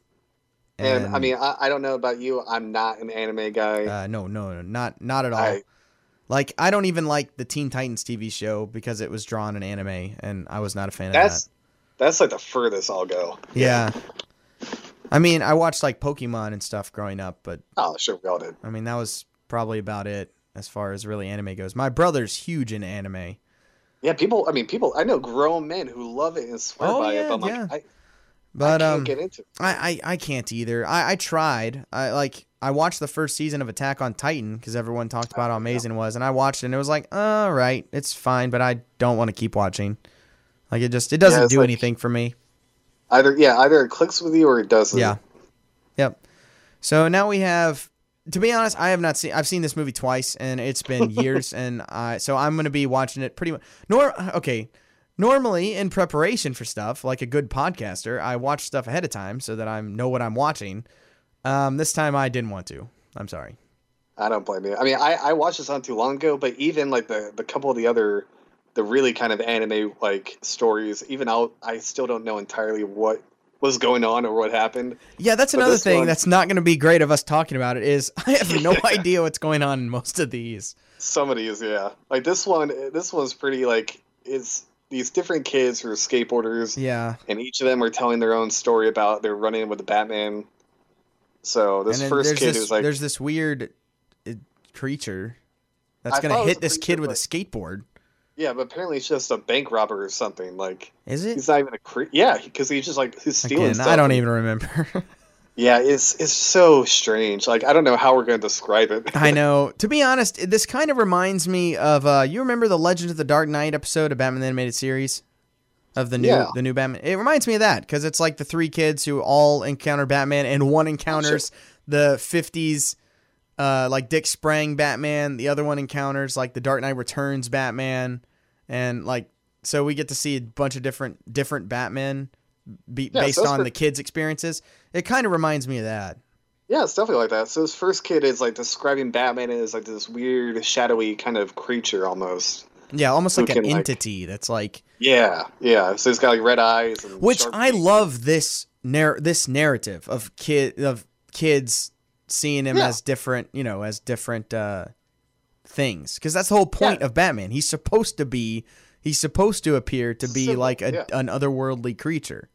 And, I mean, I, I don't know about you. I'm not an anime guy. uh, no, no, no, not not at all. I, like, I don't even like the Teen Titans TV show because it was drawn in anime, and I was not a fan that's of that's like the furthest I'll go. Yeah. I mean, I watched like Pokemon and stuff growing up, but Oh, sure, we all did. I mean that was probably about it as far as really anime goes. My brother's huge in anime. Yeah, people. I mean, people. I know grown men who love it and swear Oh, by yeah, it. But I'm like, yeah. I, But I can't um, get into. It. I, I I can't either. I, I tried. I like I watched the first season of Attack on Titan because everyone talked about how amazing it was, and I watched it and it was like, all right, it's fine, but I don't want to keep watching. Like it just it doesn't Yeah, do like- anything for me. Either yeah, either it clicks with you or it doesn't. Yeah. Yep. So now we have. To be honest, I have not seen. I've seen this movie twice, and it's been [LAUGHS] years, and I. So I'm gonna be watching it pretty much. Nor okay. Normally, in preparation for stuff, like a good podcaster, I watch stuff ahead of time so that I know what I'm watching. Um, this time I didn't want to. I'm sorry. I don't blame you. I mean, I I watched this on too long ago, but even like the the couple of the other, the really kind of anime like stories, even out, I still don't know entirely what was going on or what happened. Yeah, that's But another thing one- that's not going to be great of us talking about it. Is [LAUGHS] I have no [LAUGHS] idea what's going on in most of these. Some of these, yeah, like this one. This one's pretty like it's these different kids who are skateboarders. Yeah, and each of them are telling their own story about they're running with the Batman. So this first kid this, is like, there's this weird uh, creature that's it was hit this kid with a skateboard. Yeah, but apparently it's just a bank robber or something. Like Is it? he's not even a cre- yeah, because he's just like he's stealing Again, stuff. I don't even remember. [LAUGHS] Yeah, it's it's so strange. Like I don't know how we're gonna describe it. I [LAUGHS] know. To be honest, this kind of reminds me of uh, you remember the Legend of the Dark Knight episode of Batman the Animated Series of the new Yeah. the new Batman. It reminds me of that because it's like the three kids who all encounter Batman and one encounters the 50s uh, like Dick Sprang Batman, the other one encounters like the Dark Knight Returns Batman and like so we get to see a bunch of different different Batman be, Yeah, based it's on for- the kids' experiences. It kind of reminds me of that. Yeah, it's definitely like that. So this first kid is like describing Batman as like this weird, shadowy kind of creature almost. Yeah, almost like an can, like- entity that's like Yeah, yeah. So he's got like red eyes, and which I love this narr- this narrative of kid of kids seeing him Yeah. as different, you know, as different uh things because that's the whole point Yeah. of Batman. He's supposed to be he's supposed to appear to be like a, yeah. an otherworldly creature.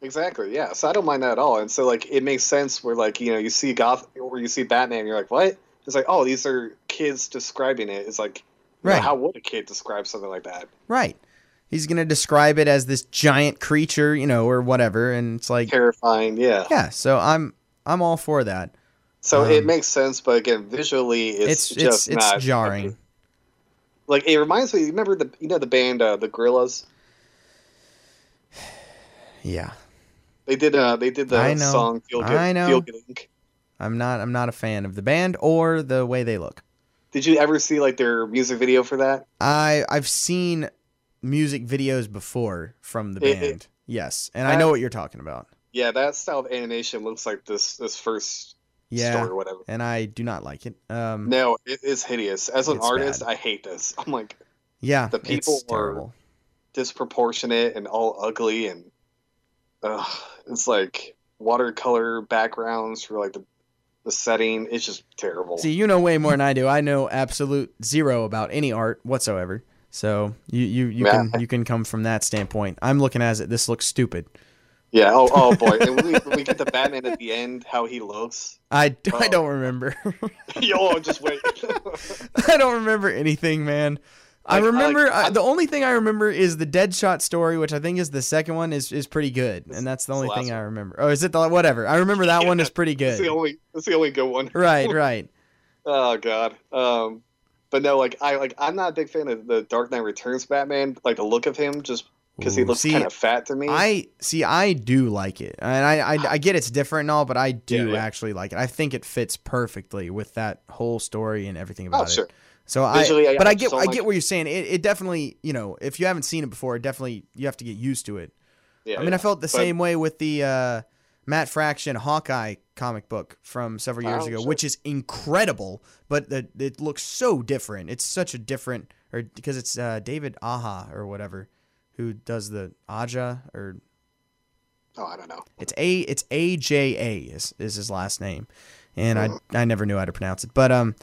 Exactly, yeah. So I don't mind that at all. And so like it makes sense where like, you know, you see Goth or you see Batman, you're like, What? It's like, oh, these are kids describing it. It's like you know, Right. how would a kid describe something like that? Right. He's going to describe it as this giant creature, you know, or whatever and it's like Terrifying, yeah. yeah, so I'm I'm all for that. So it Um, makes sense, but again, visually it's, It's just it's it's not jarring. Like it reminds me you remember the you know the band uh, the Gorillaz? [SIGHS] Yeah. They did uh they did the I know. song Feel Good I know. Feel Good Inc. I'm not I'm not a fan of the band or the way they look. Did you ever see like their music video for that? I I've seen music videos before from the band. it- yes, and I know what you're talking about. Yeah, that style of animation looks like this this first Yeah, story or whatever. and I do not like it. Um, No, it is hideous. As an artist, bad. I hate this. [LAUGHS] I'm like yeah, the people it's were- terrible. disproportionate and all ugly and uh, it's like watercolor backgrounds for like the the setting. It's just terrible. See, you know way more than I do. I know absolute zero about any art whatsoever. So you you, you Yeah. can you can come from that standpoint. I'm looking at it. This looks stupid. Yeah. Oh, oh boy. [LAUGHS] And when we, we get the Batman at the end, how he looks. I, I Oh. don't remember. [LAUGHS] [LAUGHS] Yo, just wait. I don't remember anything, man. I Like, I remember I, the only thing I remember is the Deadshot story, which I think is the second one is is pretty good, and that's the only the thing last I remember. Oh, is it the whatever? I remember that one is pretty That's the good. only. That's the only good one. Right, right. Oh god. Um, but no, like I like I'm not a big fan of the Dark Knight Returns Batman. Like the look of him, just because he looks see, kind of fat to me. I see. I do like it, and I, I I get it's different and all, but I do Yeah, yeah. actually like it. I think it fits perfectly with that whole story and everything about oh sure. it. So I, Visually, I- but I I get I like- get what you're saying. It, it definitely, you know, if you haven't seen it before, it definitely you have to get used to it. Yeah. I mean, I felt the But- same way with the uh, Matt Fraction Hawkeye comic book from several years Oh, ago, sure. which is incredible, but the, it looks so different. It's such a different, or because it's uh, David Aha or whatever, who does the Aja or Oh, I don't know. it's a it's A J A is is his last name, and I I never knew how to pronounce it, but um,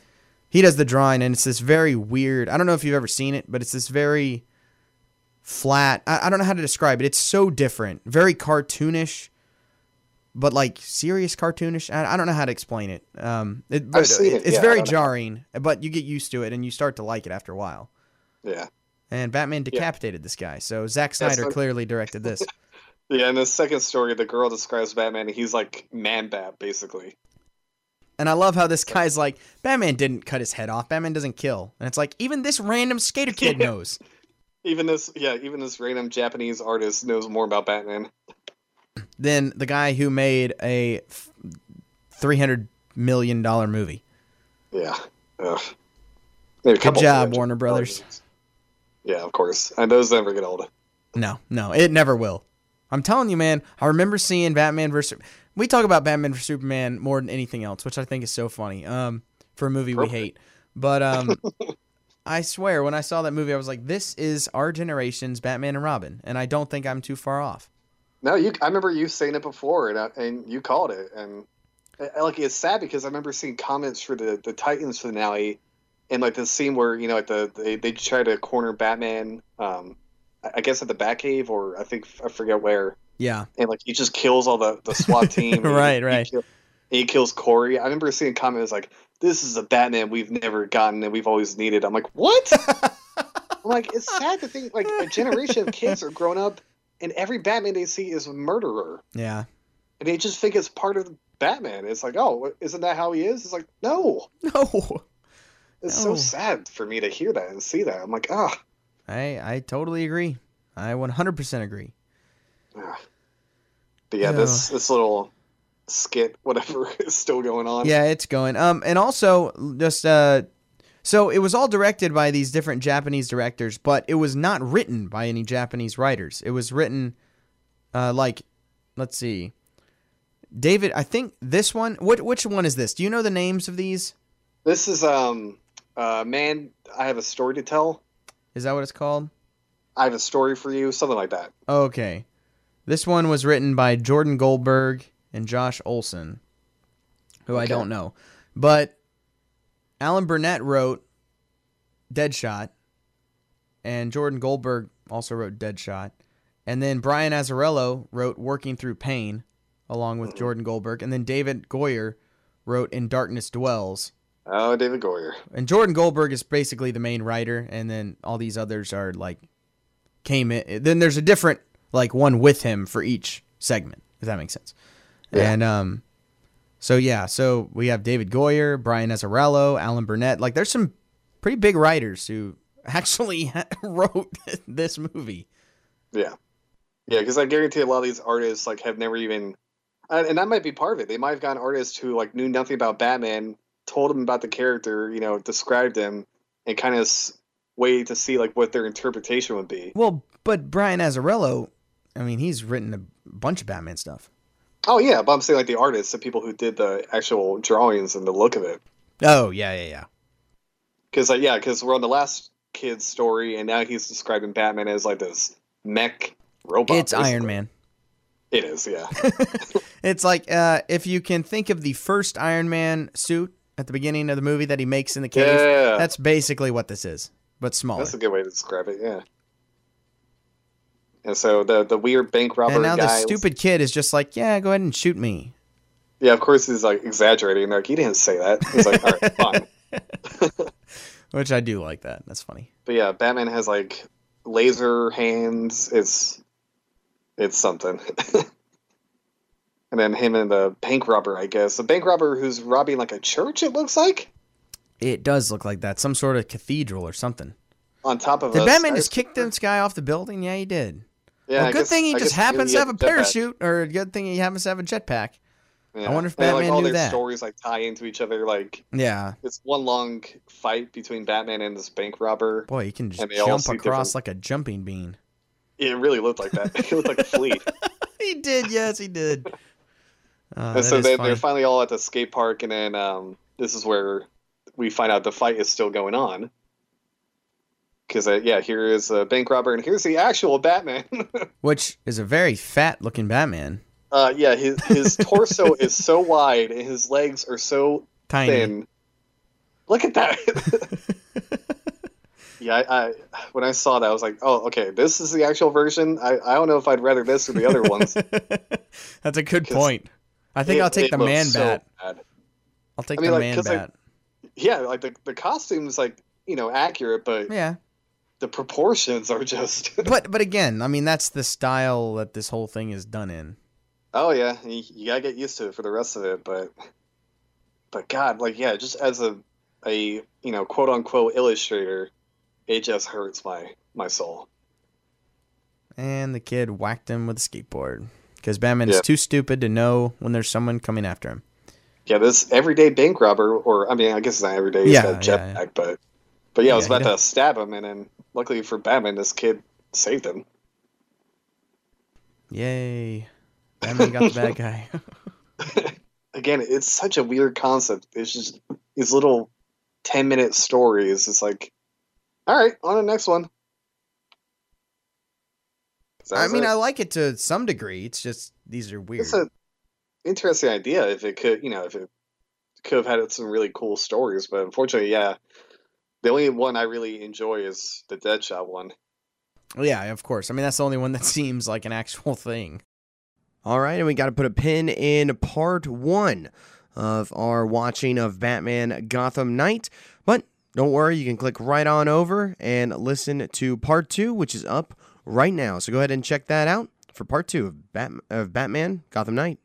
he does the drawing, and it's this very weird. I don't know if you've ever seen it, but it's this very flat. I, I don't know how to describe it. It's so different, very cartoonish, but like serious cartoonish. I, I don't know how to explain it. Um, it, but seen it- it, it's yeah, very know. jarring, but you get used to it, and you start to like it after a while. Yeah. And Batman decapitated this guy, so Zack Snyder clearly directed this. [LAUGHS] Yeah. In the second story, the girl describes Batman, and he's like man bat basically. And I love how this guy's like, Batman didn't cut his head off. Batman doesn't kill. And it's like, even this random skater kid [LAUGHS] Yeah. knows. Even this, yeah, even this random Japanese artist knows more about Batman. [CLEARS THROAT] Than the guy who made a three hundred million dollar movie. Yeah. Ugh. Good job, Warner Brothers. Yeah, of course. And those never get old. No, no, it never will. I'm telling you, man. I remember seeing Batman versus. We talk about Batman versus Superman more than anything else, which I think is so funny. Um, for a movie we hate, but um, [LAUGHS] I swear when I saw that movie, I was like, this is our generation's Batman and Robin, and I don't think I'm too far off. No, you. I remember you saying it before, and I, and you called it, and I, like it's sad because I remember seeing comments for the the Titans finale, and like the scene where you know like the they they try to corner Batman, um, I guess at the Batcave or I think I forget where, Yeah, and like he just kills all the the SWAT [LAUGHS] team. he- Right, he right. kill- he kills Kory. I remember seeing comments like, "This is a Batman we've never gotten and we've always needed." I'm like, what? [LAUGHS] I'm like, it's sad to think like a generation of kids are grown up, and every Batman they see is a murderer yeah. and they just think it's part of Batman. It's like, oh, isn't that how he is? It's like, no. [LAUGHS] No, It's No. so sad for me to hear that and see that. I'm like, ah. I I totally agree. I 100% agree. ah. But yeah, this this little skit, [LAUGHS] whatever, is still going on. Yeah, it's going. Um, and also just uh, so it was all directed by these different Japanese directors, but it was not written by any Japanese writers. It was written, uh, like, let's see, David. I think this one. What which one is this? Do you know the names of these? This is um, uh, man, I have a story to tell. Is that what it's called? I have a story for you, something like that. Okay. This one was written by Jordan Goldberg and Josh Olson, who I don't know. But Alan Burnett wrote Deadshot, and Jordan Goldberg also wrote Deadshot. And then Brian Azzarello wrote Working Through Pain, along with Mhm. Jordan Goldberg. And then David Goyer wrote In Darkness Dwells. Oh, David Goyer. And Jordan Goldberg is basically the main writer, and then all these others are like came in. Then there's a different like one with him for each segment. If that makes sense. Yeah. And um, so yeah, so we have David Goyer, Brian Azzarello, Alan Burnett. Like there's some pretty big writers who actually [LAUGHS] wrote [LAUGHS] this movie. Yeah, yeah, because I guarantee a lot of these artists like have never even, and and that might be part of it. They might have gotten artists who like knew nothing about Batman, told them about the character, you know, described him, and kind of waited to see like what their interpretation would be. Well, but Brian Azzarello, I mean, he's written a bunch of Batman stuff. Oh yeah, but I'm saying like the artists, the people who did the actual drawings and the look of it. Oh yeah, yeah, yeah. Because like, yeah, because we're on the last kid's story, and now he's describing Batman as like this mech robot. it's Iron. Man. It is, yeah. [LAUGHS] It's like uh, if you can think of the first Iron Man suit at the beginning of the movie that he makes in the cave. yeah. That's basically what this is. but smaller. That's a good way to describe it. Yeah. And so the the weird bank robber and now the stupid kid is just like, yeah, go ahead and shoot me. yeah, of course he's like exaggerating. Like he didn't say that. He's like, all right, fine. [LAUGHS] [LAUGHS] Which I do like that. That's funny. But yeah, Batman has like laser hands. It's it's something. [LAUGHS] and then him and the bank robber, I guess, the bank robber who's robbing like a church. It looks like It does look like that. Some sort of cathedral or something. on top of Did a Batman just kick skyscraper. this guy off the building? Yeah, he did. Yeah, well, good guess- thing he I just happens he to have a parachute, or good thing he happens to have a jetpack. Yeah. I wonder if And, like, Batman all knew their that. stories like tie into each other. Like Yeah. it's one long fight between Batman and this bank robber. Boy, he can just all jump across different- like a jumping bean. It really looked like that. It looked like a flea. [LAUGHS] he did, yes, he did. [LAUGHS] Uh, and so they they're finally all at the skate park, and then um, this is where we find out the fight is still going on. Because uh, yeah, here is a bank robber, and here's the actual Batman. [LAUGHS] Which is a very fat looking Batman. uh, yeah, his his torso [LAUGHS] is so wide, and his legs are so Tiny. thin. Look at that. [LAUGHS] yeah, I, I when I saw that, I was like, oh, okay, this is the actual version. I, I don't know if I'd rather this or the other ones. That's a good point. I think It- I'll take the man so bat. bad. I'll take I mean, the like, man 'cause, like, bat. Yeah, like the the costume's like you know accurate, but yeah. the proportions are just. [LAUGHS] But but again, I mean that's the style that this whole thing is done in. oh yeah, you, you gotta get used to it for the rest of it. But but God, like yeah, just as a a you know quote unquote illustrator, it just hurts my my soul. And the kid whacked him with a skateboard. Because Batman Yeah. is too stupid to know when there's someone coming after him. Yeah, this everyday bank robber, or I mean, I guess it's not everyday. He's Yeah, got a yeah, jetpack, but but yeah, I was about to stab him, and then luckily for Batman, this kid saved him. Yay. Batman got the bad [LAUGHS] guy. [LAUGHS] Again, it's such a weird concept. It's just these little ten minute stories. It's like, all right, on to the next one. I mean, it. I like it to some degree. It's just these are weird. it's an interesting idea. If it could, you know, if it could have had some really cool stories, but unfortunately, yeah, the only one I really enjoy is the Deadshot one. yeah, of course. I mean, that's the only one that [LAUGHS] seems like an actual thing. All right, and we got to put a pin in part one of our watching of Batman Gotham Knight. But don't worry, you can click right on over and listen to part two, which is up right now. So go ahead and check that out for part two of, of Batman Gotham Knight.